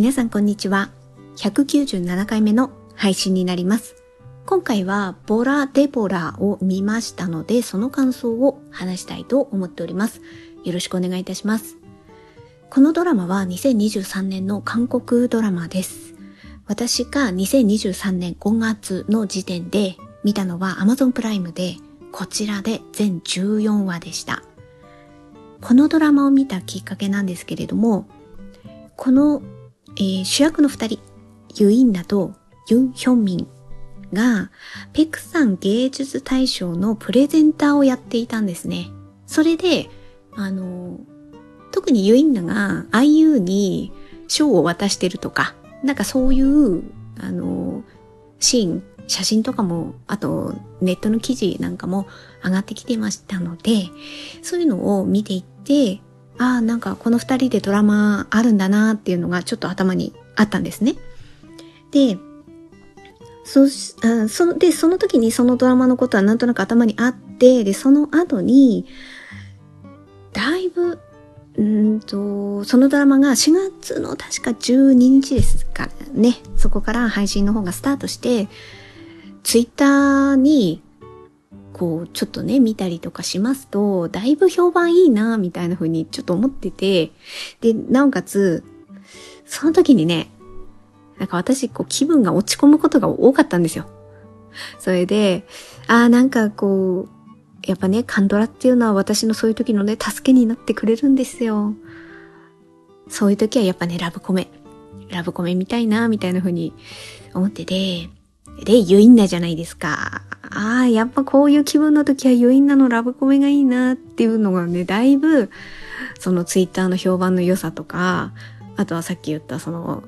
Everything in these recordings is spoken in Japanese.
皆さんこんにちは。197回目の配信になります。今回はボラ・デボラを見ましたので、その感想を話したいと思っております。よろしくお願いいたします。このドラマは2023年の韓国ドラマです。私が2023年5月の時点で見たのは Amazon プライムで、こちらで全14話でした。このドラマを見たきっかけなんですけれども、このえー、主役の二人、ユインナとユン・ヒョンミンが、ペクサン芸術大賞のプレゼンターをやっていたんですね。それで、あの、特にユインナが IU に賞を渡してるとか、なんかそういう、あの、シーン、写真とかも、あとネットの記事なんかも上がってきてましたので、そういうのを見ていって、ああ、なんかこの二人でドラマあるんだなっていうのがちょっと頭にあったんですね。で、そ、あそ、で、その時にそのドラマのことはなんとなく頭にあって、で、その後に、だいぶ、うんと、そのドラマが4月の確か12日ですからね、そこから配信の方がスタートして、ツイッターにこう、ちょっとね、見たりとかしますと、だいぶ評判いいな、みたいな風にちょっと思ってて、で、なおかつ、その時にね、なんか私、こう、気分が落ち込むことが多かったんですよ。それで、ああ、なんかこう、やっぱね、カンドラっていうのは私のそういう時のね、助けになってくれるんですよ。そういう時はやっぱね、ラブコメ。ラブコメ見たいな、みたいな風に思ってて、で、ユインナじゃないですか。ああ、やっぱこういう気分の時はユインナのラブコメがいいなっていうのがね、だいぶ、そのツイッターの評判の良さとか、あとはさっき言ったその、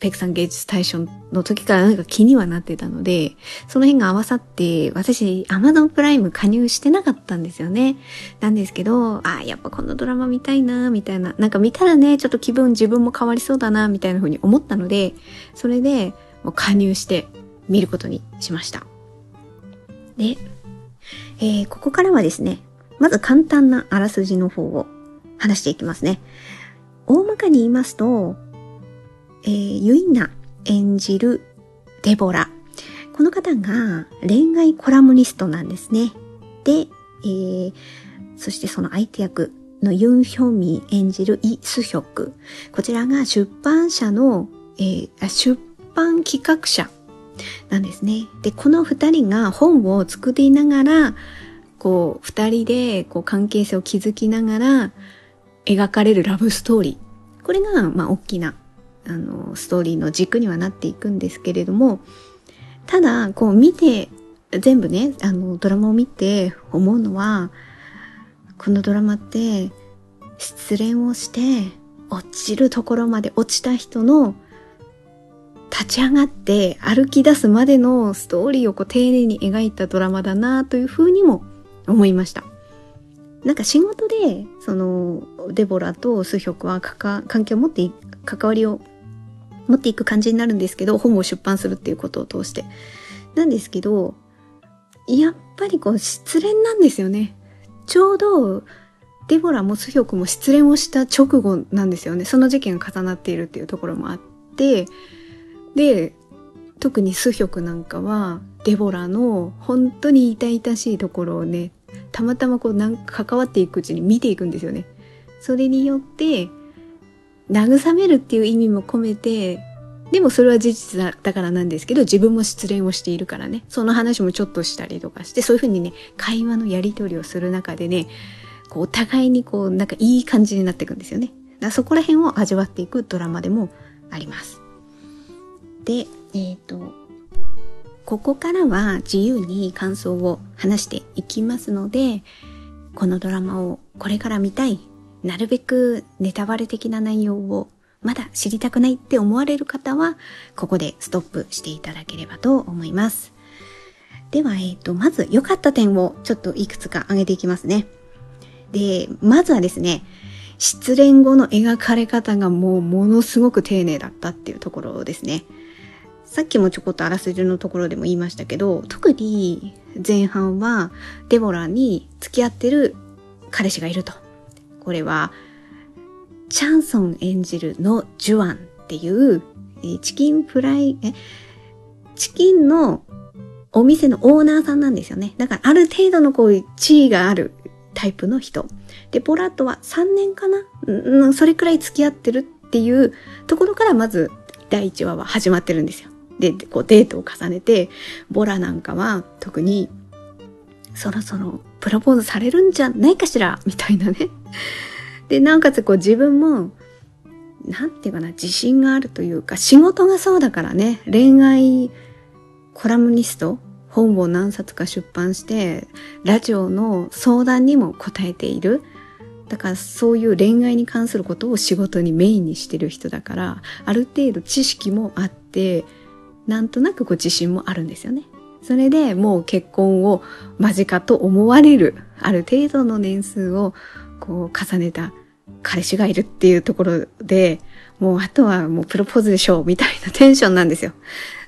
ペクさん芸術大賞の時からなんか気にはなってたので、その辺が合わさって、私、アマゾンプライム加入してなかったんですよね。なんですけど、ああ、やっぱこのドラマ見たいな、みたいな。なんか見たらね、ちょっと気分自分も変わりそうだな、みたいな風に思ったので、それで、もう加入して見ることにしました。で、えー、ここからはですね、まず簡単なあらすじの方を話していきますね。大まかに言いますと、えー、ユイナ演じるデボラ。この方が恋愛コラムニストなんですね。で、えー、そしてその相手役のユン・ヒョンミ演じるイ・スヒョク。こちらが出版社の、えー、出版企画者なんですね。で、この二人が本を作りながら、こう、二人でこう関係性を築きながら描かれるラブストーリー。これが、まあ、大きな、あの、ストーリーの軸にはなっていくんですけれども、ただ、こう見て、全部ね、あの、ドラマを見て思うのは、このドラマって、失恋をして、落ちるところまで落ちた人の立ち上がって歩き出すまでのストーリーをこう丁寧に描いたドラマだなというふうにも思いました。なんか仕事で、その、デボラとスヒョクは関係を持ってい関わりを持っていく感じになるんですけど、本を出版するっていうことを通して。なんですけど、やっぱりこう失恋なんですよね。ちょうど、デボラもスヒョクも失恋をした直後なんですよね。その時期が重なっているっていうところもあって、で、特にスヒョクなんかは、デボラの本当に痛々しいところをね、たまたまこうなんか関わっていくうちに見ていくんですよね。それによって、慰めるっていう意味も込めて、でもそれは事実だからなんですけど、自分も失恋をしているからね、その話もちょっとしたりとかして、そういうふうにね、会話のやり取りをする中でね、こうお互いにこう、なんかいい感じになっていくんですよね。だそこら辺を味わっていくドラマでもあります。で、えっ、ー、と、ここからは自由に感想を話していきますので、このドラマをこれから見たい、なるべくネタバレ的な内容をまだ知りたくないって思われる方は、ここでストップしていただければと思います。では、えっ、ー、と、まず良かった点をちょっといくつか挙げていきますね。で、まずはですね、失恋後の描かれ方がもうものすごく丁寧だったっていうところですね。さっきもちょこっとあらすじのところでも言いましたけど、特に前半はデボラに付き合ってる彼氏がいると。これは、チャンソン演じるのジュアンっていう、チキンフライ、え、チキンのお店のオーナーさんなんですよね。だからある程度のこういう地位があるタイプの人。で、ボラットは3年かな？うん、それくらい付き合ってるっていうところからまず第1話は始まってるんですよ。で、こうデートを重ねて、ボラなんかは特にそろそろプロポーズされるんじゃないかしらみたいなね。で、なおかつこう自分も、なんていうかな、自信があるというか、仕事がそうだからね、恋愛コラムニスト、本を何冊か出版して、ラジオの相談にも答えている。だからそういう恋愛に関することを仕事にメインにしてる人だから、ある程度知識もあって、なんとなくこう自信もあるんですよね。それでもう結婚を間近と思われる、ある程度の年数をこう重ねた彼氏がいるっていうところで、もうあとはもうプロポーズでしょうみたいなテンションなんですよ。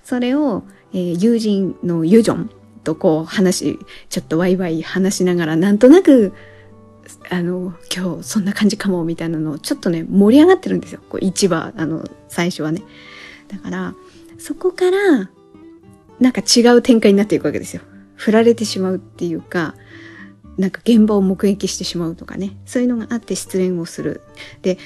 それを、えー、友人のユジョンとこう話、ちょっとワイワイ話しながらなんとなく、あの、今日そんな感じかもみたいなのをちょっとね、盛り上がってるんですよ。こう一話、あの、最初はね。だから、そこから、なんか違う展開になっていくわけですよ。振られてしまうっていうか、なんか現場を目撃してしまうとかね。そういうのがあって失恋をする。で、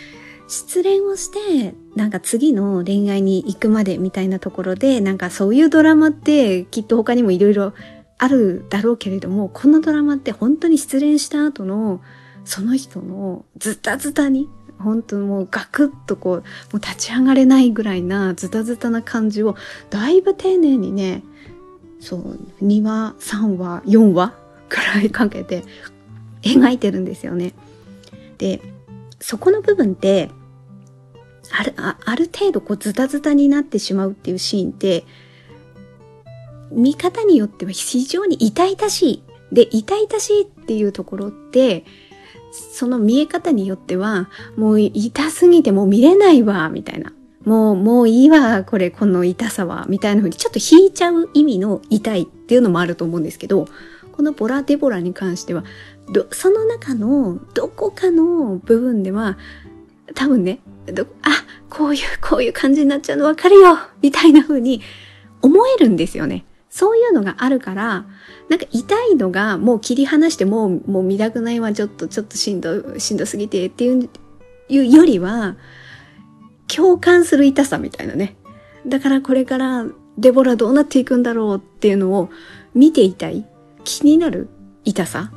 失恋をして、なんか次の恋愛に行くまでみたいなところで、なんかそういうドラマってきっと他にもいろいろあるだろうけれども、このドラマって本当に失恋した後のその人のズタズタに、本当もうガクッとこう、もう立ち上がれないぐらいなズタズタな感じをだいぶ丁寧にね、そう、2話、3話、4話くらいかけて描いてるんですよね。で、そこの部分って、ある、ある程度こうズタズタになってしまうっていうシーンって、見方によっては非常に痛々しい。で、痛々しいっていうところって、その見え方によっては、もう痛すぎてもう見れないわ、みたいな。もう、もういいわ、これ、この痛さは、みたいな風にちょっと引いちゃう意味の痛いっていうのもあると思うんですけど、このボラデボラに関しては、その中のどこかの部分では、多分ね、あ、こういう、こういう感じになっちゃうのわかるよみたいな風に思えるんですよね。そういうのがあるから、なんか痛いのがもう切り離してもう、もう見たくないわ、ちょっと、ちょっとしんど、しんどすぎてっていういうよりは、共感する痛さみたいなね。だからこれからデボラどうなっていくんだろうっていうのを見ていたい。気になる痛さ。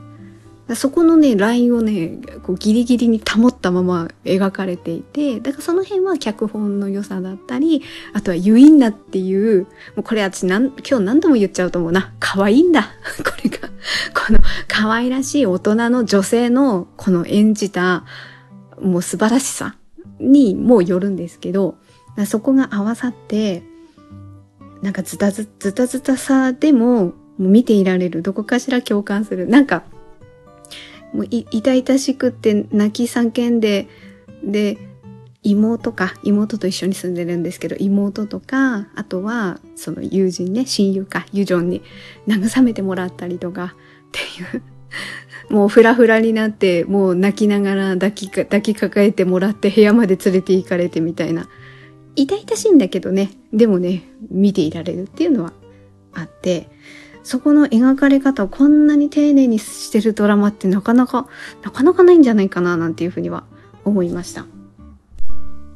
そこのね、ラインをね、こうギリギリに保ったまま描かれていて、だからその辺は脚本の良さだったり、あとはユインナっていう、もうこれ私なん今日何度も言っちゃうと思うな。可愛いんだ。これが。この可愛らしい大人の女性のこの演じた、もう素晴らしさにもよるんですけど、そこが合わさって、なんかズタズズタズタさでも見ていられる。どこかしら共感する。なんか、もう痛々しくって泣き叫んで、で、妹か、妹と一緒に住んでるんですけど、妹とか、あとは、その友人ね、親友か、ユジョンに慰めてもらったりとか、っていう。もうフラフラになって、もう泣きながら抱き抱きかかえてもらって部屋まで連れて行かれてみたいな。痛々しいんだけどね、でもね、見ていられるっていうのはあって、そこの描かれ方をこんなに丁寧にしてるドラマってなかなか、なかなかないんじゃないかななんていうふうには思いました。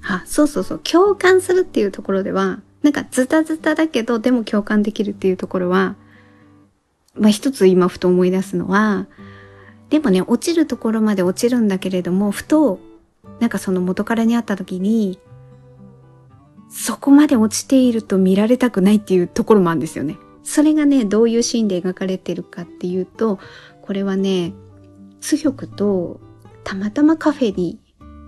あ、そうそうそう、共感するっていうところでは、なんかズタズタだけど、でも共感できるっていうところは、まあ一つ今ふと思い出すのは、でもね、落ちるところまで落ちるんだけれども、ふと、なんかその元彼に会った時に、そこまで落ちていると見られたくないっていうところもあるんですよね。それがね、どういうシーンで描かれてるかっていうと、これはね、ツヒョクとたまたまカフェに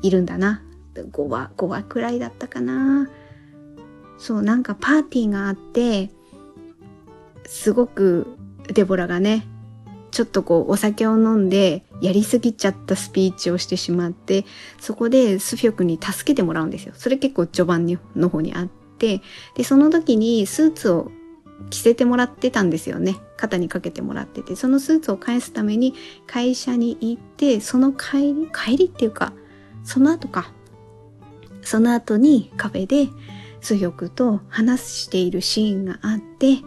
いるんだな。5話、5話くらいだったかな。そう、なんかパーティーがあって、すごくデボラがね、ちょっとこうお酒を飲んでやりすぎちゃったスピーチをしてしまって、そこでスフィョクに助けてもらうんですよ。それ結構序盤の方にあって、で、その時にスーツを着せてもらってたんですよね。肩にかけてもらってて、そのスーツを返すために会社に行って、その帰り、帰りっていうか、その後か、その後にカフェでスヒョクと話しているシーンがあって、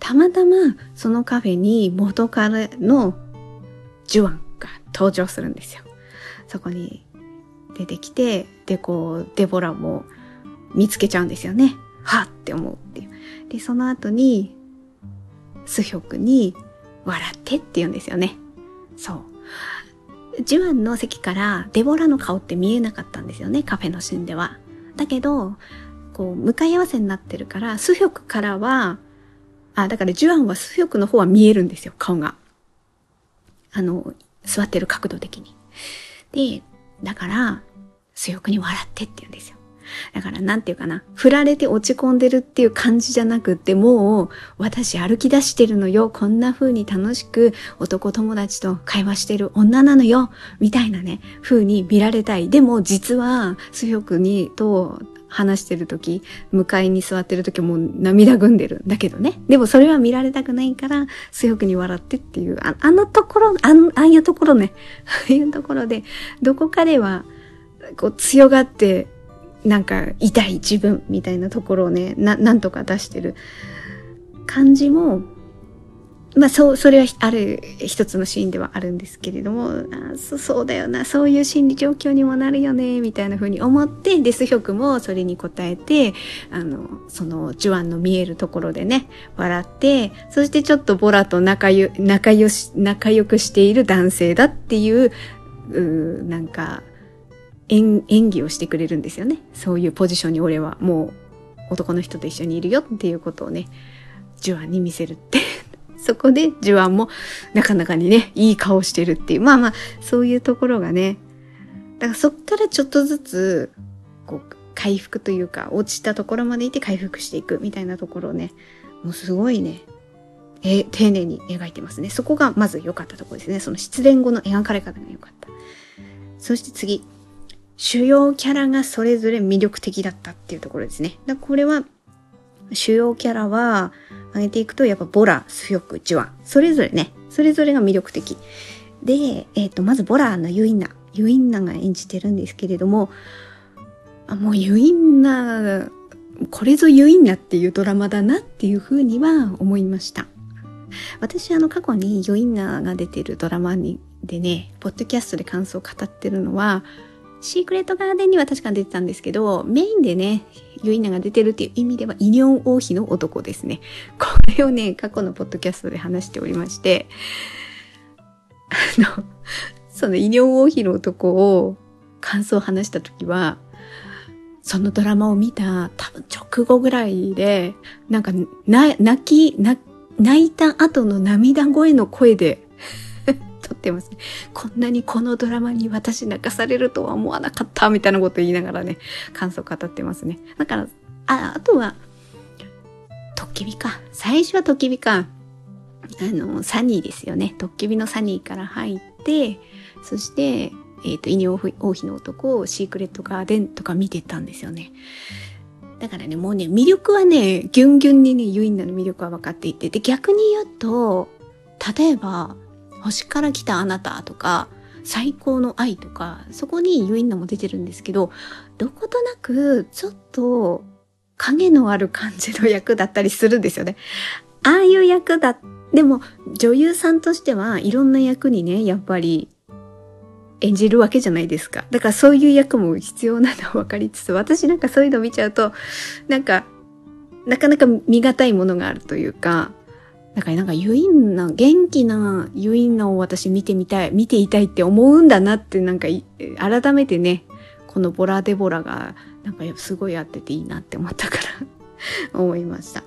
たまたまそのカフェに元彼のジュワンが登場するんですよ。そこに出てきて、で、こう、デボラも見つけちゃうんですよね。はっって思うっていう。で、その後に、スヒョクに、笑ってって言うんですよね。そう。ジュアンの席からデボラの顔って見えなかったんですよね、カフェのシーンでは。だけど、こう、向かい合わせになってるから、スヒョクからは、あ、だからジュアンはスヒョクの方は見えるんですよ、顔が。あの、座ってる角度的に。で、だから、スヒョクに笑ってって言うんですよ。だからなんていうかな、振られて落ち込んでるっていう感じじゃなくって、もう私歩き出してるのよ。こんな風に楽しく男友達と会話してる女なのよ。みたいなね、風に見られたい。でも実は、スヒョクにと話してる時、向かいに座ってる時も涙ぐんでるんだけどね。でもそれは見られたくないから、強くに笑ってっていう、ああのところ、あああいうところね、ああいうところで、どこかでは、こう強がってなんか痛い自分みたいなところをね、な、なんとか出してる感じも、まあそう、それはある一つのシーンではあるんですけれども、あそそうだよな、そういう心理状況にもなるよね、みたいな風に思って、デスヒョクもそれに応えて、あの、そのジュアンの見えるところでね、笑って、そしてちょっとボラと仲良、仲良し、仲良くしている男性だっていう、うなんか、演演技をしてくれるんですよね。そういうポジションに俺はもう男の人と一緒にいるよっていうことをね、ジュアンに見せるって そこでジュアンもなかなかにね、いい顔してるっていう。まあまあ、そういうところがね、だからそっからちょっとずつ、こう、回復というか、落ちたところまでいて回復していくみたいなところをね、もうすごいね、え丁寧に描いてますね。そこがまず良かったところですね。その失恋後の描かれ方が良かった。そして次。主要キャラがそれぞれ魅力的だったっていうところですね。だこれは、主要キャラは、上げていくと、やっぱボラ、スヒョク、ジュアン。それぞれね、それぞれが魅力的。で、えっ、ー、と、まずボラのユインナ。ユインナが演じてるんですけれども、あもうユインナ、これぞユインナっていうドラマだなっていうふうには思いました。私あの過去にユインナが出てるドラマにでね、ポッドキャストで感想を語ってるのは、シークレットガーデンには確か出てたんですけど、メインでね、ユイナが出てるっていう意味では、イニョン王妃の男ですね。これをね、過去のポッドキャストで話しておりまして、あの、そのイニョン王妃の男を感想を話した時は、そのドラマを見た多分直後ぐらいで、なんか、な、泣き、泣いた後の涙声の声でってますね。こんなにこのドラマに私泣かされるとは思わなかった、みたいなこと言いながらね、感想語ってますね。だから、あ、あとは、トッキビか。最初はトッキビか。あの、サニーですよね。トッキビのサニーから入って、そして、えっ、ー、と、イニ王妃の男をシークレットガーデンとか見てたんですよね。だからね、もうね、魅力はね、ギュンギュンにね、ユインナの魅力は分かっていて、で、逆に言うと、例えば、星から来たあなたとか、最高の愛とか、そこにユインナも出てるんですけど、どことなく、ちょっと、影のある感じの役だったりするんですよね。ああいう役だ、でも、女優さんとしてはいろんな役にね、やっぱり、演じるわけじゃないですか。だからそういう役も必要なのは分かりつつ、私なんかそういうの見ちゃうと、なんか、なかなか見難いものがあるというか、だからなんかユインナ、元気なユインナを私見てみたい、見ていたいって思うんだなってなんか改めてね、このボラデボラがなんかすごい合ってていいなって思ったから 思いました。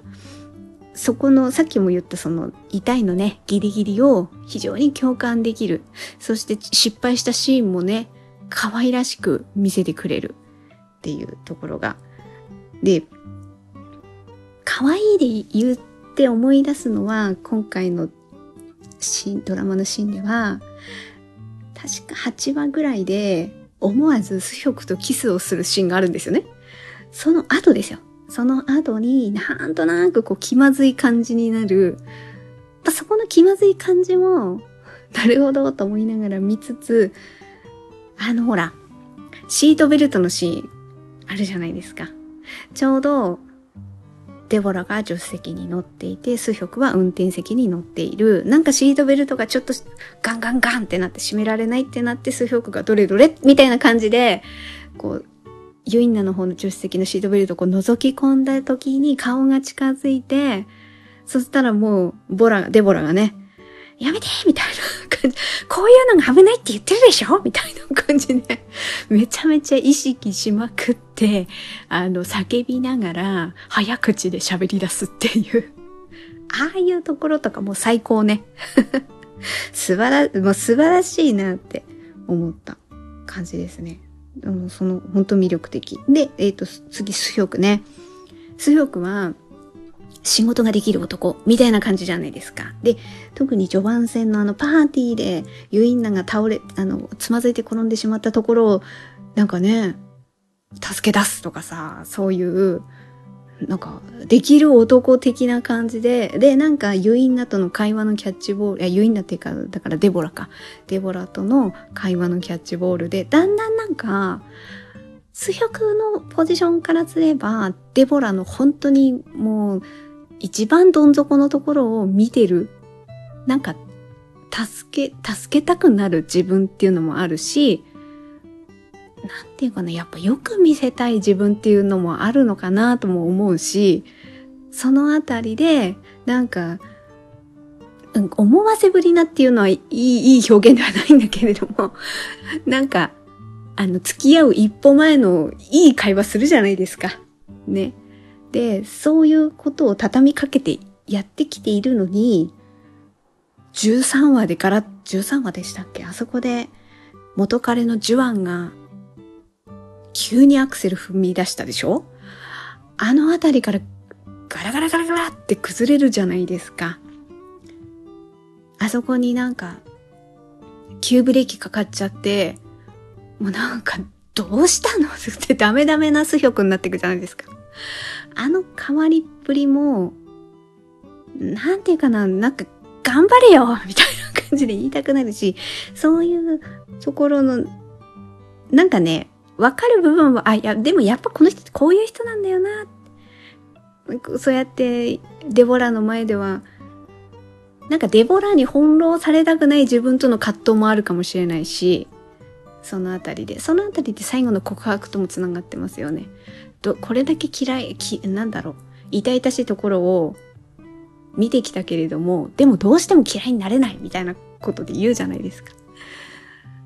そこのさっきも言ったその痛いのね、ギリギリを非常に共感できる。そして失敗したシーンもね、可愛らしく見せてくれるっていうところが。で、可愛いで言うって思い出すのは、今回のシーン、ドラマのシーンでは、確か8話ぐらいで、思わずスヒョクとキスをするシーンがあるんですよね。その後ですよ。その後になんとなくこう気まずい感じになる。そこの気まずい感じも、なるほどと思いながら見つつ、あのほら、シートベルトのシーン。あるじゃないですか。ちょうど、デボラが助手席に乗っていて、スヒョクは運転席に乗っている。なんかシートベルトがちょっとガンガンガンってなって閉められないってなって、スヒョクがどれどれみたいな感じで、こう、ユインナの方の助手席のシートベルトをこう覗き込んだ時に顔が近づいて、そしたらもう、ボラ、デボラがね、やめてみたいな感じ。こういうのが危ないって言ってるでしょ？みたいな感じで、めちゃめちゃ意識しまくって、あの、叫びながら、早口で喋り出すっていう。ああいうところとかもう最高ね。素晴ら、もう素晴らしいなって思った感じですね。もその、本当魅力的。で、えっ、ー、と、次、スヒョクね。スヒョクは、仕事ができる男みたいな感じじゃないですか。で、特に序盤戦のあのパーティーでユインナが倒れ、あの、つまずいて転んでしまったところを、なんかね、助け出すとかさ、そういう、なんか、できる男的な感じで、で、なんか、ユインナとの会話のキャッチボール、いや、ユインナっていうか、だからデボラか。デボラとの会話のキャッチボールで、だんだんなんか、数百のポジションからすれば、デボラの本当にもう、一番どん底のところを見てる。なんか、助け、助けたくなる自分っていうのもあるし、なんていうかな、やっぱよく見せたい自分っていうのもあるのかなとも思うし、そのあたりで、なんか、思わせぶりなっていうのはいい、いい表現ではないんだけれども、なんか、あの、付き合う一歩前のいい会話するじゃないですか。ね。で、そういうことを畳みかけてやってきているのに、13話でから、13話でしたっけ？あそこで元彼のジュアンが急にアクセル踏み出したでしょ？あのあたりからガラガラガラガラって崩れるじゃないですか。あそこになんか急ブレーキかかっちゃって、もうなんかどうしたの？ってダメダメなスヒョクになっていくじゃないですか。あの変わりっぷりも、なんていうかな、なんか、頑張れよ みたいな感じで言いたくなるし、そういうところの、なんかね、わかる部分は、あ、いや、でもやっぱこの人ってこういう人なんだよな。そうやって、デボラの前では、なんかデボラに翻弄されたくない自分との葛藤もあるかもしれないし、そのあたりで、そのあたりで最後の告白ともつながってますよね。どこれだけ嫌いきなんだろう。痛々しいところを見てきたけれどもでもどうしても嫌いになれないみたいなことで言うじゃないですか。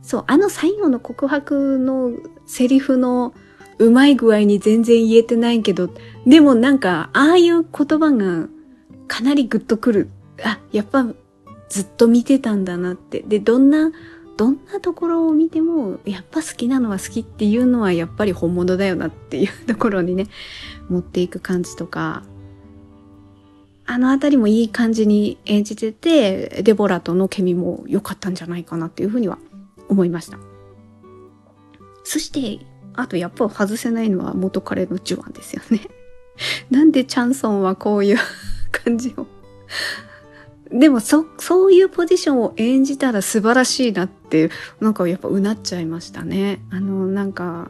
そうあの最後の告白のセリフのうまい具合に全然言えてないけどでもなんかああいう言葉がかなりグッとくる。あやっぱずっと見てたんだなって。でどんなどんなところを見てもやっぱ好きなのは好きっていうのはやっぱり本物だよなっていうところにね持っていく感じとか。あのあたりもいい感じに演じててデボラとのケミも良かったんじゃないかなっていうふうには思いました。そしてあとやっぱ外せないのは元彼のジュワンですよね。なんでチャンソンはこういう感じをでもそ、そういうポジションを演じたら素晴らしいなって、なんかやっぱうなっちゃいましたね。あの、なんか、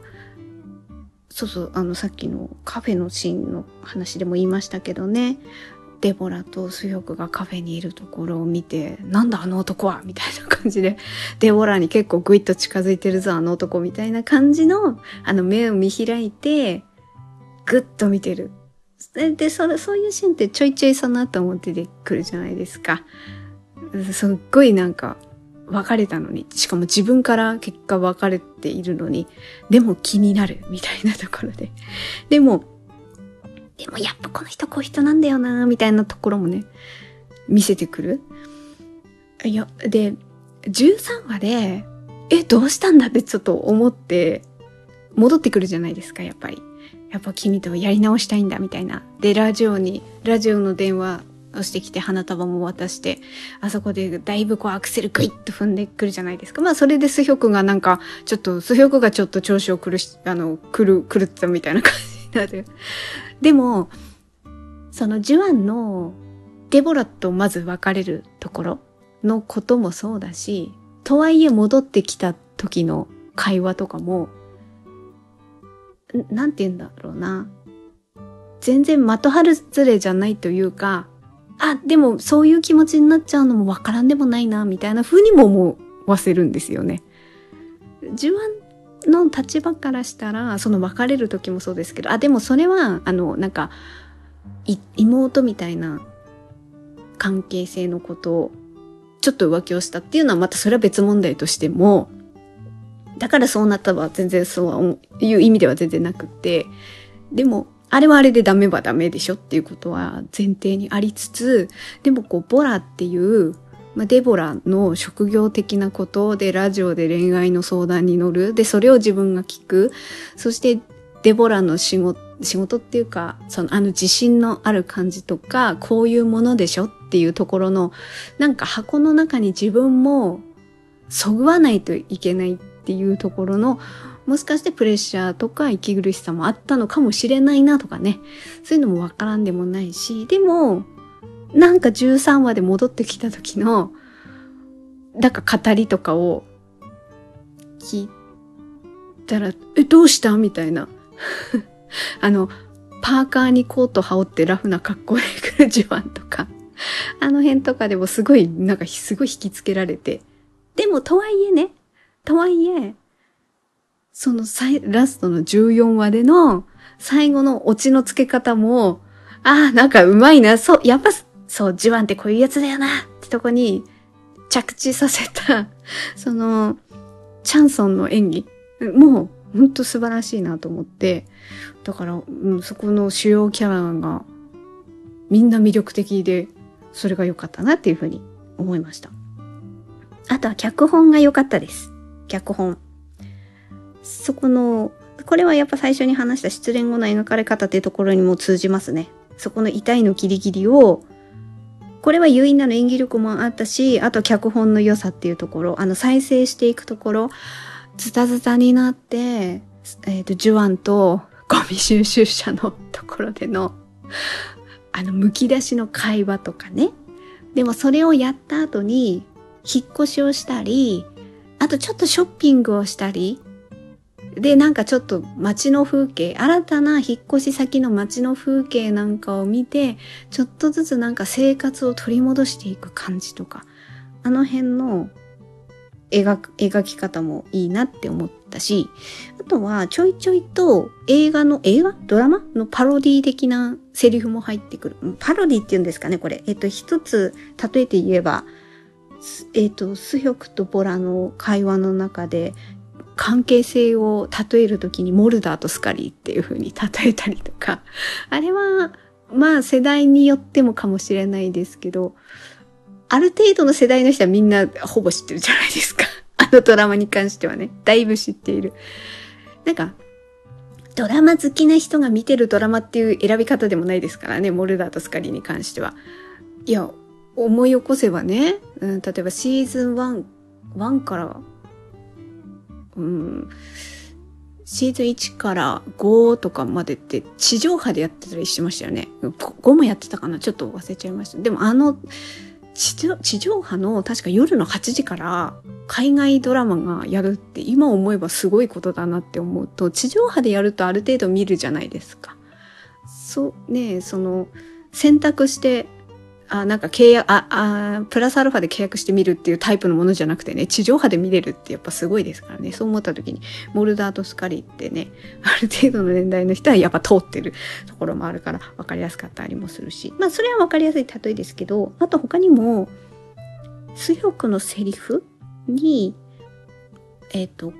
そうそう、あの、さっきのカフェのシーンの話でも言いましたけどね。デボラとスヨクがカフェにいるところを見て、なんだあの男はみたいな感じで、デボラに結構グイッと近づいてるぞ、あの男みたいな感じの、あの目を見開いて、ぐっと見てるで、それ、そういうシーンってちょいちょいその後も出てくるじゃないですか。すっごいなんか、別れたのに、しかも自分から結果別れているのに、でも気になるみたいなところで。でも、でもやっぱこの人こういう人なんだよなみたいなところもね、見せてくる。いや、で、13話で、え、どうしたんだってちょっと思って、戻ってくるじゃないですか、やっぱり。やっぱ君とやり直したいんだみたいな。で、ラジオに、ラジオの電話をしてきて花束も渡して、あそこでだいぶこうアクセルグイッと踏んでくるじゃないですか。まあそれでスヒョクがなんか、ちょっと、スヒョクがちょっと調子を狂し、あの、狂、狂ったみたいな感じになる。でも、そのジュアンのデボラとまず別れるところのこともそうだし、とはいえ戻ってきた時の会話とかも、なんて言うんだろうな。全然的外れじゃないというか、あ、でもそういう気持ちになっちゃうのもわからんでもないな、みたいな風にも思わせるんですよね。自分の立場からしたら、その別れる時もそうですけど、あ、でもそれは、あの、なんか、妹みたいな関係性のことを、ちょっと浮気をしたっていうのはまたそれは別問題としても、だからそうなったは全然そういう意味では全然なくって、でも、あれはあれでダメはダメでしょっていうことは前提にありつつ、でもこう、ボラっていう、まあ、デボラの職業的なことでラジオで恋愛の相談に乗る。で、それを自分が聞く。そしてデボラの仕事、仕事っていうか、そのあの自信のある感じとか、こういうものでしょっていうところの、なんか箱の中に自分もそぐわないといけないっていうところの、もしかしてプレッシャーとか息苦しさもあったのかもしれないなとかね。そういうのもわからんでもないし、でも、なんか13話で戻ってきた時の、なんか語りとかを聞いたら、え、どうした？みたいな。あの、パーカーにコート羽織ってラフな格好で来るジュワンとか、あの辺とかでもすごい、なんかすごい引きつけられて。でも、とはいえね、とはいえ、そのラストの14話での最後のオチの付け方も、ああ、なんかうまいな、そう、やっぱ、そう、ジュワンってこういうやつだよなってとこに着地させた、その、チャンソンの演技、もう、ほんと素晴らしいなと思って、だから、うん、そこの主要キャラが、みんな魅力的で、それが良かったなっていうふうに思いました。あとは脚本が良かったです。脚本。そこの、これはやっぱ最初に話した失恋後の描かれ方っていうところにも通じますね。そこの痛いのギリギリを、これはユイナの演技力もあったし、あと脚本の良さっていうところ、あの再生していくところ、ズタズタになって、えっ、ー、と、ジュワンとゴミ収集車のところでの、あの、剥き出しの会話とかね。でもそれをやった後に、引っ越しをしたり、あとちょっとショッピングをしたり、で、なんかちょっと街の風景、新たな引っ越し先の街の風景なんかを見て、ちょっとずつなんか生活を取り戻していく感じとか、あの辺の描く、描き方もいいなって思ったし、あとはちょいちょいと映画の、映画？ドラマのパロディ的なセリフも入ってくる。パロディって言うんですかね、これ。えっと、一つ例えて言えば、えっと、スヒョクとボラの会話の中で、関係性を例えるときにモルダーとスカリーっていう風に例えたりとか、あれは、まあ世代によってもかもしれないですけど、ある程度の世代の人はみんなほぼ知ってるじゃないですか。あのドラマに関してはね、だいぶ知っている。なんか、ドラマ好きな人が見てるドラマっていう選び方でもないですからね、モルダーとスカリーに関しては。いや、思い起こせばね、うん、例えばシーズン1、1からうん、シーズン1から5とかまでって地上波でやってたりしてましたよね。5もやってたかなちょっと忘れちゃいました。でもあの地上地上波の確か夜の8時から海外ドラマがやるって今思えばすごいことだなって思うと地上波でやるとある程度見るじゃないですか。そうねその選択してあ、なんか契約、あ、あ、プラスアルファで契約してみるっていうタイプのものじゃなくてね、地上波で見れるってやっぱすごいですからね。そう思った時に、モルダーとスカリってね、ある程度の年代の人はやっぱ通ってる ところもあるから分かりやすかったりもするし。まあそれは分かりやすい例えですけど、あと他にも、強くのセリフに、えっ、ー、と、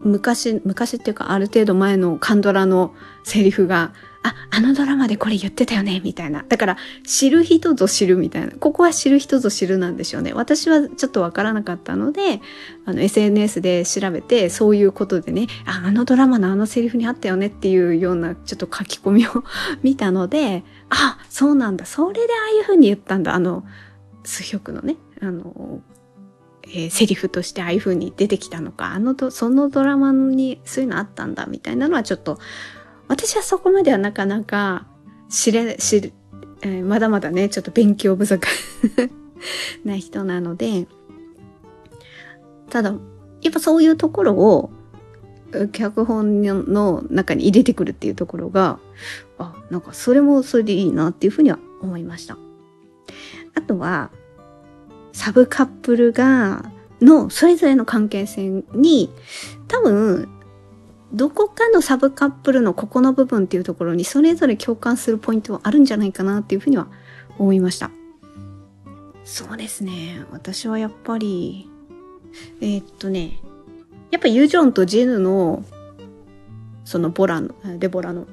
昔、昔っていうかある程度前のカンドラのセリフがあ、あのドラマでこれ言ってたよね、みたいな。だから、知る人ぞ知るみたいな。ここは知る人ぞ知るなんでしょうね。私はちょっとわからなかったので、あの、SNS で調べて、そういうことでね、あ、あのドラマのあのセリフにあったよねっていうような、ちょっと書き込みを 見たので、あ、そうなんだ。それでああいうふうに言ったんだ。あの、数百のね、あの、えー、セリフとしてああいう風に出てきたのか、あのそのドラマにそういうのあったんだみたいなのはちょっと私はそこまではなかなか知れ、知る、えー、まだまだね、ちょっと勉強不足 な人なので、ただ、やっぱそういうところを、脚本の中に入れてくるっていうところが、あ、なんかそれもそれでいいなっていうふうには思いました。あとは、サブカップルが、のそれぞれの関係性に、多分、どこかのサブカップルのここの部分っていうところにそれぞれ共感するポイントはあるんじゃないかなっていうふうには思いました。そうですね。私はやっぱり、えー、っとね、やっぱユジョンとジェヌの、そのボラの、デボラの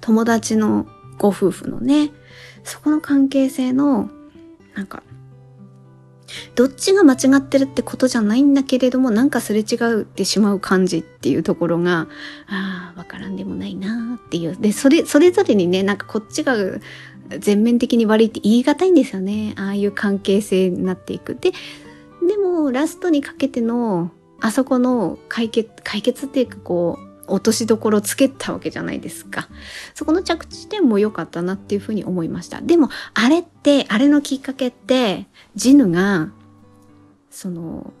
友達のご夫婦のね、そこの関係性の、なんか、どっちが間違ってるってことじゃないんだけれども、なんかすれ違うってしまう感じっていうところが、ああ、わからんでもないなっていう。で、それ、それぞれにね、なんかこっちが全面的に悪いって言い難いんですよね。ああいう関係性になっていく。で、でも、ラストにかけての、あそこの解決、解決っていうかこう、落としどころつけたわけじゃないですか。そこの着地点も良かったなっていうふうに思いました。でも、あれって、あれのきっかけって、ジヌが、その、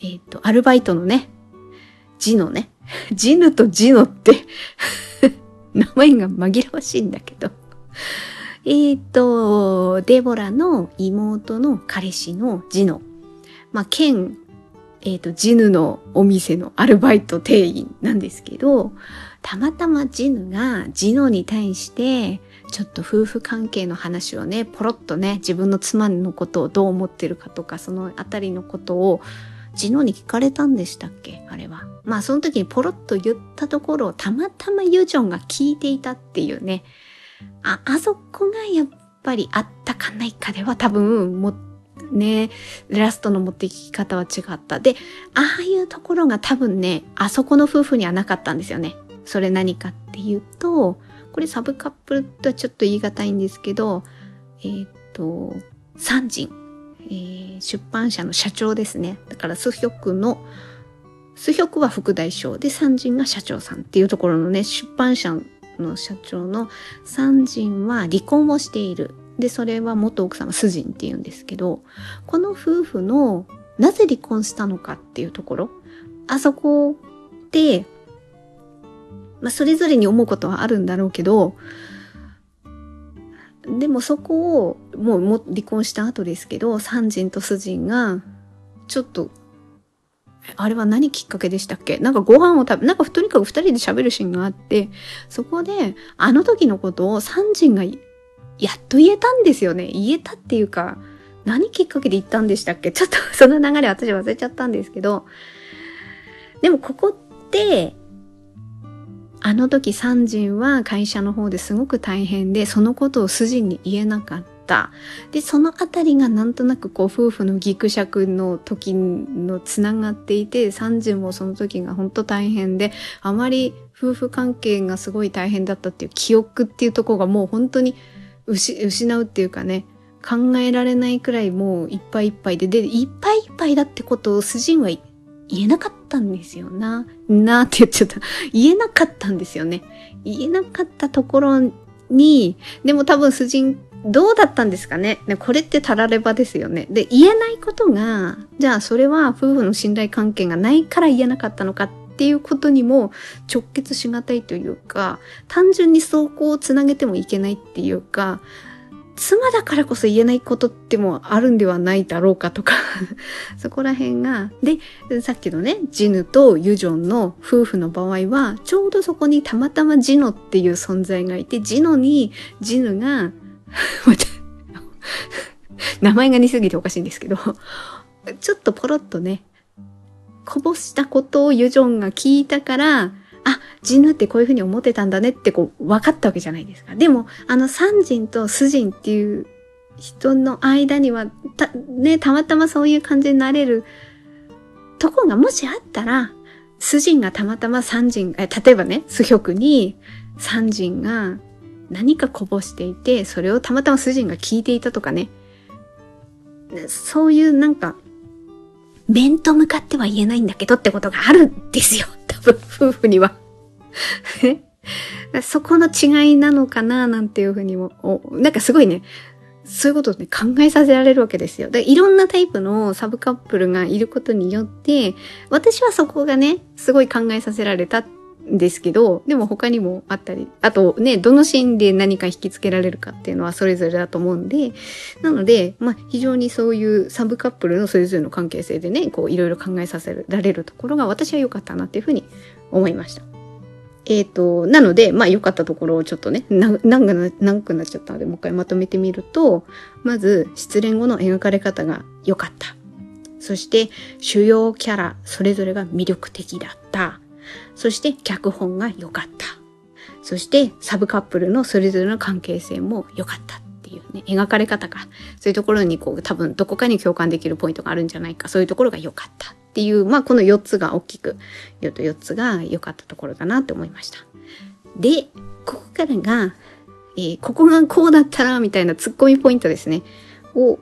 えっ、ー、と、アルバイトのね、ジノね。ジヌとジノって 名前が紛らわしいんだけどえっと、デボラの妹の彼氏のジノ。まあ、兼えっ、ー、と、ジヌのお店のアルバイト店員なんですけど、たまたまジヌがジノに対して、ちょっと夫婦関係の話をね、ポロッとね、自分の妻のことをどう思ってるかとか、そのあたりのことを、ジノに聞かれたんでしたっけ？あれは。まあ、その時にポロッと言ったところを、たまたまユジョンが聞いていたっていうね、あ、あそこがやっぱりあったかないかでは多分、もね、ラストの持ってき方は違った。で、ああいうところが多分ね、あそこの夫婦にはなかったんですよね。それ何かっていうと、これサブカップルとはちょっと言い難いんですけど、えー、っと、三人、えー、出版社の社長ですね。だからスヒョクの、スヒョクは副代表で三人が社長さんっていうところのね、出版社の社長の三人は離婚をしている。で、それは元奥様、スジンって言うんですけど、この夫婦のなぜ離婚したのかっていうところ、あそこで、まあ、それぞれに思うことはあるんだろうけど、でもそこを、もう離婚した後ですけど、三人とスジンが、ちょっと、あれは何きっかけでしたっけ？なんかご飯を食べ、なんかとにかく二人で喋るシーンがあって、そこで、あの時のことを三人がやっと言えたんですよね。言えたっていうか、何きっかけで言ったんでしたっけ？ちょっとその流れ私忘れちゃったんですけど、でもここって、あの時三人は会社の方ですごく大変で、そのことを筋に言えなかった。で、そのあたりがなんとなくこう夫婦のギクシャクの時のつながっていて、三人もその時が本当大変で、あまり夫婦関係がすごい大変だったっていう記憶っていうところがもう本当に失うっていうかね、考えられないくらいもういっぱいいっぱいで、で、いっぱいいっぱいだってことを主人は言えなかったんですよな。なーって言っちゃった。言えなかったんですよね。言えなかったところに、でも多分主人どうだったんですかねねこれってたらればですよね。で、言えないことが、じゃあそれは夫婦の信頼関係がないから言えなかったのかっっていうことにも直結しがたいというか、単純に走行をつなげてもいけないっていうか、妻だからこそ言えないことってもあるんではないだろうかとか そこら辺が。で、さっきのね、ジヌとユジョンの夫婦の場合は、ちょうどそこにたまたまジノっていう存在がいて、ジノにジヌが 名前が似すぎておかしいんですけどちょっとポロッとね、こぼしたことをユジョンが聞いたから、あ、ジヌってこういうふうに思ってたんだねってこう分かったわけじゃないですか。でも、あのサンジンとスジンっていう人の間には、た、ね、たまたまそういう感じになれるとこがもしあったら、スジンがたまたまサンジン、え、例えばね、スヒョクにサンジンが何かこぼしていて、それをたまたまスジンが聞いていたとかね。そういうなんか、面と向かっては言えないんだけどってことがあるんですよ。多分、夫婦には。そこの違いなのかななんていうふうにも、なんかすごいね、そういうことをね、考えさせられるわけですよ。で、いろんなタイプのサブカップルがいることによって、私はそこがね、すごい考えさせられたっですけど、でも他にもあったり、あとね、どのシーンで何か引きつけられるかっていうのはそれぞれだと思うんで、なので、まあ、非常にそういうサブカップルのそれぞれの関係性でね、こう、いろいろ考えさせられるところが私は良かったなっていうふうに思いました。えっ、ー、と、なので、まあ良かったところをちょっとね、長くなっちゃったので、もう一回まとめてみると、まず、失恋後の描かれ方が良かった。そして、主要キャラ、それぞれが魅力的だった。そして、脚本が良かった。そして、サブカップルのそれぞれの関係性も良かったっていうね、描かれ方が、そういうところにこう、多分どこかに共感できるポイントがあるんじゃないか、そういうところが良かったっていう、まあこの4つが大きく4つが良かったところだなって思いました。で、ここからが、えー、ここがこうだったらみたいなツッコミポイントですね。を、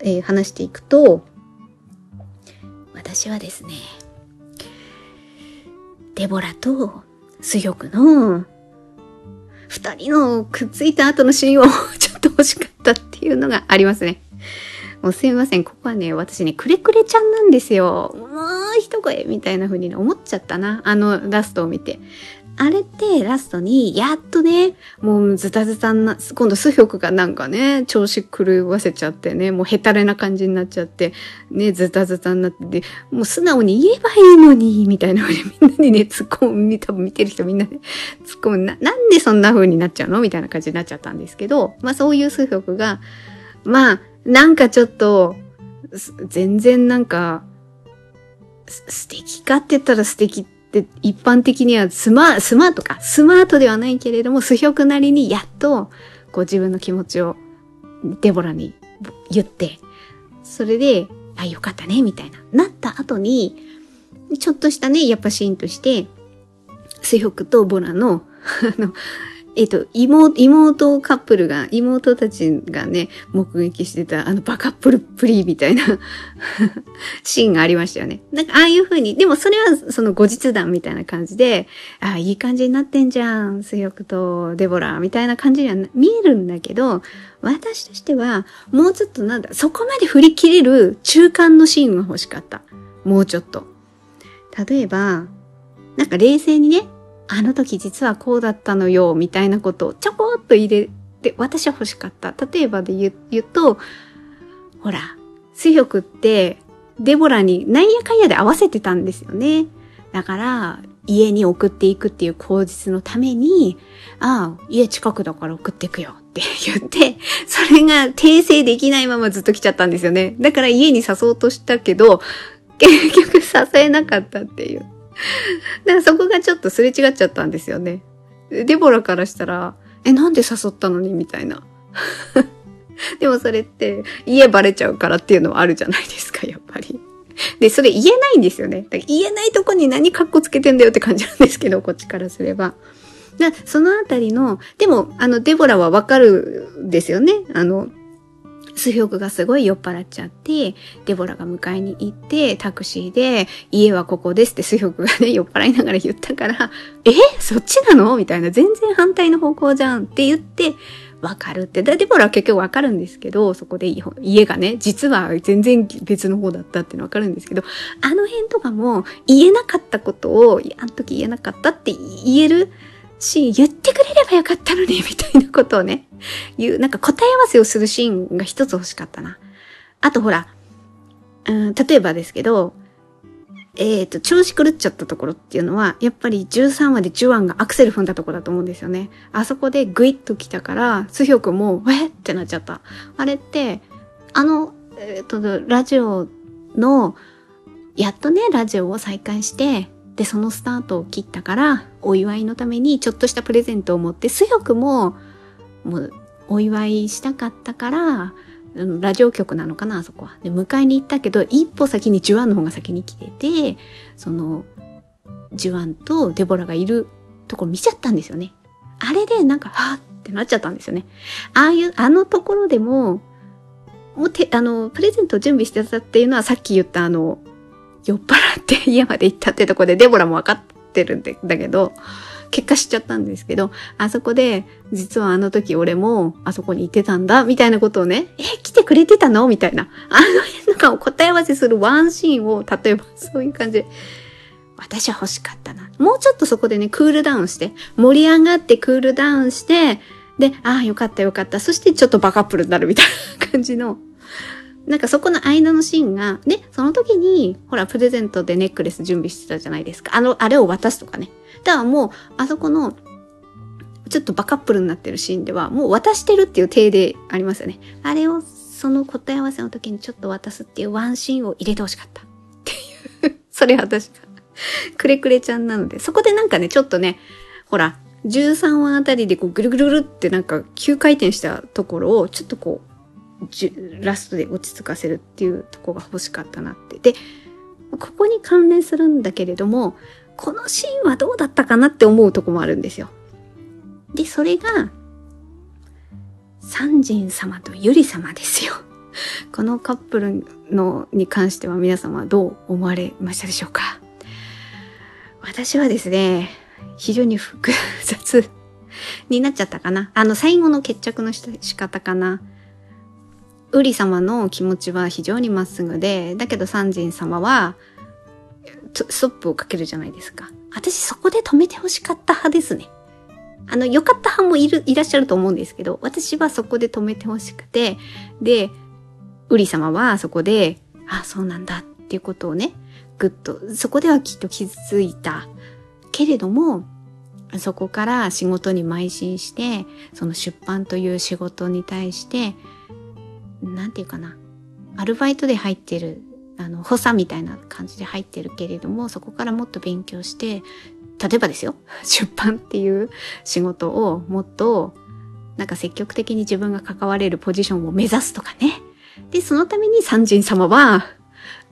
えー、話していくと、私はですね、デボラとスヨクの二人のくっついた後のシーンをちょっと欲しかったっていうのがありますね。もうすいません。ここはね、私ね、くれくれちゃんなんですよ。もう一声みたいな風に思っちゃったな。あのラストを見て。あれってラストに、やっとね、もうズタズタな、今度スヒョクがなんかね、調子狂わせちゃってね、もうヘタレな感じになっちゃって、ね、ズタズタになってて、もう素直に言えばいいのに、みたいな風にみんなにね、突っ込む、多分見てる人みんなで、突っ込む。な、なんでそんな風になっちゃうの？みたいな感じになっちゃったんですけど、まあそういうスヒョクが、まあ、なんかちょっと、全然なんか、素敵かって言ったら素敵って一般的にはスマスマートか。スマートではないけれども、素朴なりにやっと、こう自分の気持ちをデボラに言って、それで、あ、よかったね、みたいな。なった後に、ちょっとしたね、やっぱシーンとして、スヒョクとボラの、あの、えっ、と、妹、妹カップルが、妹たちがね、目撃してた、あの、バカップルプリみたいな シーンがありましたよね。なんか、ああいう風に、でもそれは、その後日談みたいな感じで、ああ、いい感じになってんじゃん、水浴とデボラ、みたいな感じには見えるんだけど、私としては、もうちょっとなんだ、そこまで振り切れる中間のシーンが欲しかった。もうちょっと。例えば、なんか冷静にね、あの時実はこうだったのよ、みたいなことをちょこっと入れて、私は欲しかった。例えばで言うと、ほら、水浴って、デボラになんやかんやで合わせてたんですよね。だから、家に送っていくっていう口実のために、ああ、家近くだから送っていくよって言って、それが訂正できないままずっと来ちゃったんですよね。だから家に誘おうとしたけど、結局誘えなかったっていう。だからそこがちょっとすれ違っちゃったんですよね。デボラからしたら、え、なんで誘ったのにみたいな。でもそれって家バレちゃうからっていうのはあるじゃないですか、やっぱり。で、それ言えないんですよね。だから言えないとこに何カッコつけてんだよって感じなんですけど、こっちからすれば。そのあたりの、でも、あの、デボラはわかるんですよね。あの、スヒョクがすごい酔っ払っちゃって、デボラが迎えに行って、タクシーで、家はここですってスヒョクがね、酔っ払いながら言ったから、え？そっちなの？みたいな、全然反対の方向じゃんって言って、わかるって。だデボラは結局わかるんですけど、そこで家がね、実は全然別の方だったってのわかるんですけど、あの辺とかも言えなかったことを、あの時言えなかったって言えるし、言ってくれればよかったのに、みたいなことをね、言う、なんか答え合わせをするシーンが一つ欲しかったな。あとほら、うん、例えばですけど、えっ、ー、と、調子狂っちゃったところっていうのは、やっぱり13話でジュアンがアクセル踏んだところだと思うんですよね。あそこでグイッと来たから、スヒョクも、えってなっちゃった。あれって、あの、えっ、ー、と、ラジオの、やっとね、ラジオを再開して、で、そのスタートを切ったから、お祝いのためにちょっとしたプレゼントを持って、すよくも、もう、お祝いしたかったから、ラジオ局なのかな、あそこは。で、迎えに行ったけど、一歩先にジュアンの方が先に来てて、その、ジュアンとデボラがいるところ見ちゃったんですよね。あれでなんか、はぁってなっちゃったんですよね。ああいう、あのところでも、もうて、あの、プレゼントを準備してたっていうのはさっき言ったあの、酔っ払って家まで行ったってとこでデボラも分かってるんだけど、結果知っちゃったんですけど、あそこで、実はあの時俺もあそこに行ってたんだ、みたいなことをね、え、来てくれてたの？みたいな。あの辺のか答え合わせするワンシーンを、例えば そういう感じで、私は欲しかったな。もうちょっとそこでね、クールダウンして、盛り上がってクールダウンして、で、ああ、よかったよかった。そしてちょっとバカップルになるみたいな感じの、なんかそこの間のシーンが、で、その時に、ほら、プレゼントでネックレス準備してたじゃないですか。あの、あれを渡すとかね。だからもう、あそこの、ちょっとバカップルになってるシーンでは、もう渡してるっていう体でありますよね。あれを、その答え合わせの時にちょっと渡すっていうワンシーンを入れてほしかった。っていう それ私がくれくれちゃんなので、そこでなんかね、ちょっとね、ほら、13話あたりでこうぐるぐるぐるってなんか急回転したところをちょっとこうじゅラストで落ち着かせるっていうとこが欲しかったなって。で、ここに関連するんだけれども、このシーンはどうだったかなって思うとこもあるんですよ。で、それが、三人様とゆり様ですよ。このカップルのに関しては皆様どう思われましたでしょうか私はですね、非常に複雑になっちゃったかな。あの、最後の決着の仕方かな。ウリ様の気持ちは非常にまっすぐで、だけどサンジン様は、ストップをかけるじゃないですか。私そこで止めて欲しかった派ですね。あの、良かった派もいる、いらっしゃると思うんですけど、私はそこで止めて欲しくて、で、ウリ様はそこで、あ、そうなんだっていうことをね、ぐっと、そこではきっと気づいた。けれども、そこから仕事に邁進して、その出版という仕事に対して、なんていうかな、アルバイトで入ってる、あの、補佐みたいな感じで入ってるけれども、そこからもっと勉強して、例えばですよ、出版っていう仕事をもっと、なんか積極的に自分が関われるポジションを目指すとかね。で、そのために三人様は、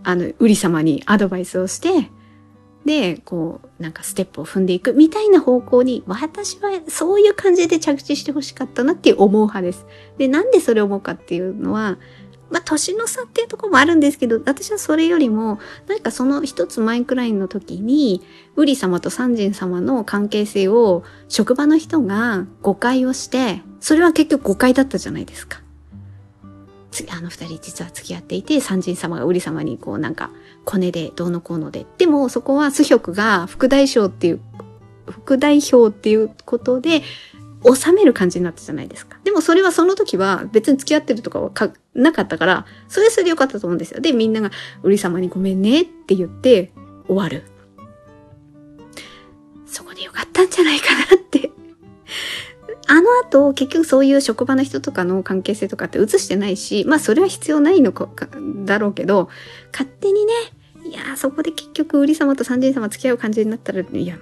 あの、売り様にアドバイスをして、で、こう、なんかステップを踏んでいくみたいな方向に、私はそういう感じで着地してほしかったなっていう思う派です。で、なんでそれを思うかっていうのは、まあ、年の差っていうとこもあるんですけど、私はそれよりも、なんかその一つ前くらいの時に、ウリ様とサンジン様の関係性を職場の人が誤解をして、それは結局誤解だったじゃないですか。あの二人実は付き合っていて、三人様がウリ様にこうなんか、コネでどうのこうので。でもそこはスヒョクが副代表っていう、副代表っていうことで、収める感じになったじゃないですか。でもそれはその時は別に付き合ってるとかはかなかったから、それそれでよかったと思うんですよ。で、みんなが、ウリ様にごめんねって言って終わる。そこでよかったんじゃないかなってあの後、結局そういう職場の人とかの関係性とかって映してないし、まあそれは必要ないのか、だろうけど、勝手にね、いやそこで結局、売り様と三人様付き合う感じになったら、いや、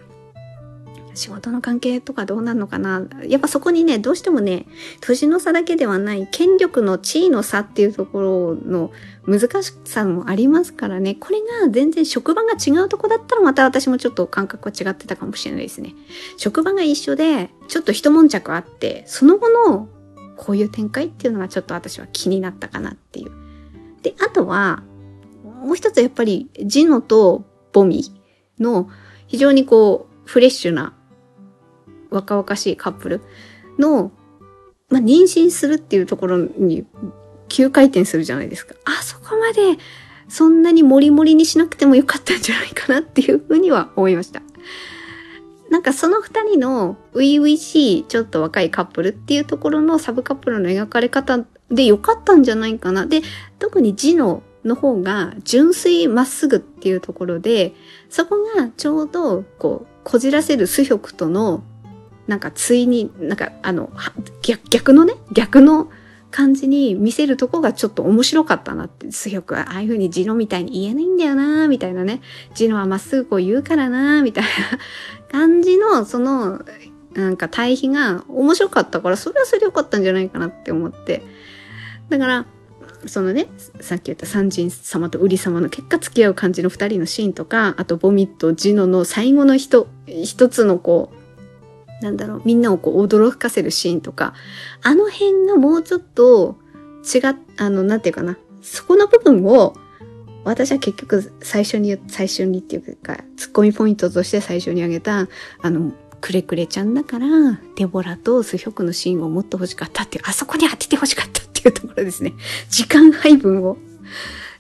仕事の関係とかどうなるのかな。やっぱそこにね、どうしてもね、年の差だけではない、権力の地位の差っていうところの難しさもありますからね。これが全然職場が違うとこだったらまた私もちょっと感覚は違ってたかもしれないですね。職場が一緒で、ちょっと一悶着あって、その後のこういう展開っていうのがちょっと私は気になったかなっていう。で、あとは、もう一つやっぱりジノとボミの非常にこうフレッシュな若々しいカップルの、まあ、妊娠するっていうところに急回転するじゃないですか。あそこまでそんなにモリモリにしなくてもよかったんじゃないかなっていうふうには思いました。なんかその二人の初々しいちょっと若いカップルっていうところのサブカップルの描かれ方でよかったんじゃないかな。で、特にジノの方が純粋まっすぐっていうところで、そこがちょうどこうこじらせるスヒョクとのなんかついに、なんかあの、逆、逆のね、逆の感じに見せるとこがちょっと面白かったなって、すごくああいう風にジノみたいに言えないんだよなみたいなね。ジノはまっすぐこう言うからなみたいな感じの、その、なんか対比が面白かったから、それはそれでよかったんじゃないかなって思って。だから、そのね、さっき言った三人様とウリ様の結果付き合う感じの二人のシーンとか、あとボミット、ジノの最後の人、一つのこう、なんだろう、みんなをこう驚かせるシーンとか、あの辺がもうちょっと違っ、あの、なんていうかな、そこの部分を、私は結局最初に、最初にっていうか、ツッコミポイントとして最初に挙げた、あの、くれくれちゃんだから、デボラとスヒョクのシーンをもっと欲しかったっていう、あそこに当てて欲しかったっていうところですね。時間配分を。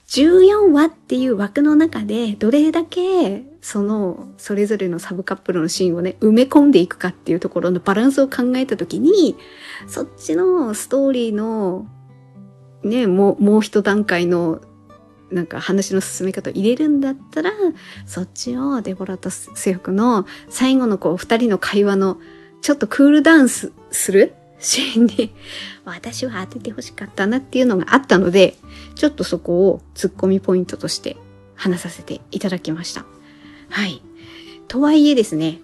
14話っていう枠の中で、どれだけ、その、それぞれのサブカップルのシーンをね、埋め込んでいくかっていうところのバランスを考えたときに、そっちのストーリーの、ね、もう、もう一段階のなんか話の進め方を入れるんだったら、そっちをデボラとスヨクの最後のこう二人の会話のちょっとクールダウンするシーンに私は当ててほしかったなっていうのがあったので、ちょっとそこをツッコミポイントとして話させていただきました。はい。とはいえですね、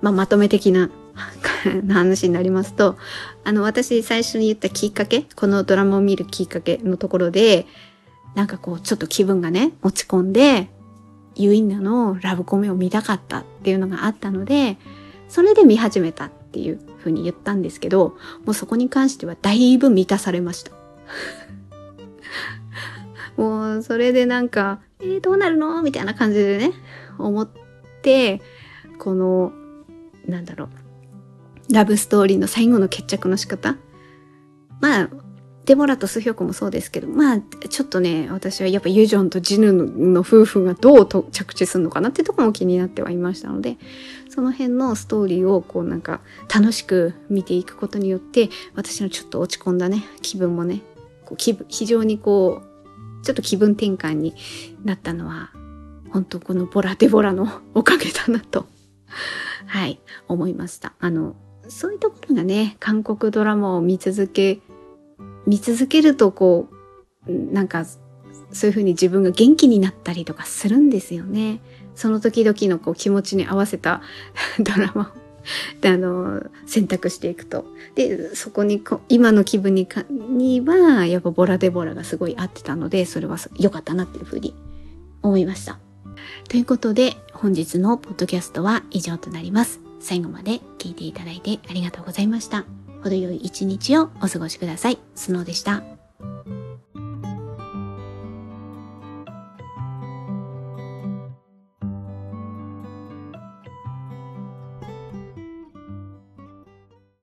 まあ、まとめ的な 話になりますと、あの、私最初に言ったきっかけ、このドラマを見るきっかけのところで、なんかこう、ちょっと気分がね、落ち込んで、ユインナのラブコメを見たかったっていうのがあったので、それで見始めたっていうふうに言ったんですけど、もうそこに関してはだいぶ満たされました。もう、それでなんか、えー、どうなるの？みたいな感じでね、思って、この、なんだろう、ラブストーリーの最後の決着の仕方。まあ、デボラとスヒョクもそうですけど、まあ、ちょっとね、私はやっぱユジョンとジヌの夫婦がどうと着地するのかなってとこも気になってはいましたので、その辺のストーリーをこうなんか楽しく見ていくことによって、私のちょっと落ち込んだね、気分もね、こう気分、非常にこう、ちょっと気分転換になったのは、本当このボラデボラのおかげだなと、はい、思いました。あの、そういうところがね、韓国ドラマを見続け見続けるとこう、なんか、そういうふうに自分が元気になったりとかするんですよね。その時々のこう気持ちに合わせた ドラマを、あの、選択していくと。で、そこにこ、今の気分にか、には、やっぱボラデボラがすごい合ってたので、それは良かったなっていうふうに思いました。ということで、本日のポッドキャストは以上となります。最後まで聞いていただいてありがとうございました。程よい一日をお過ごしください。スノーでした。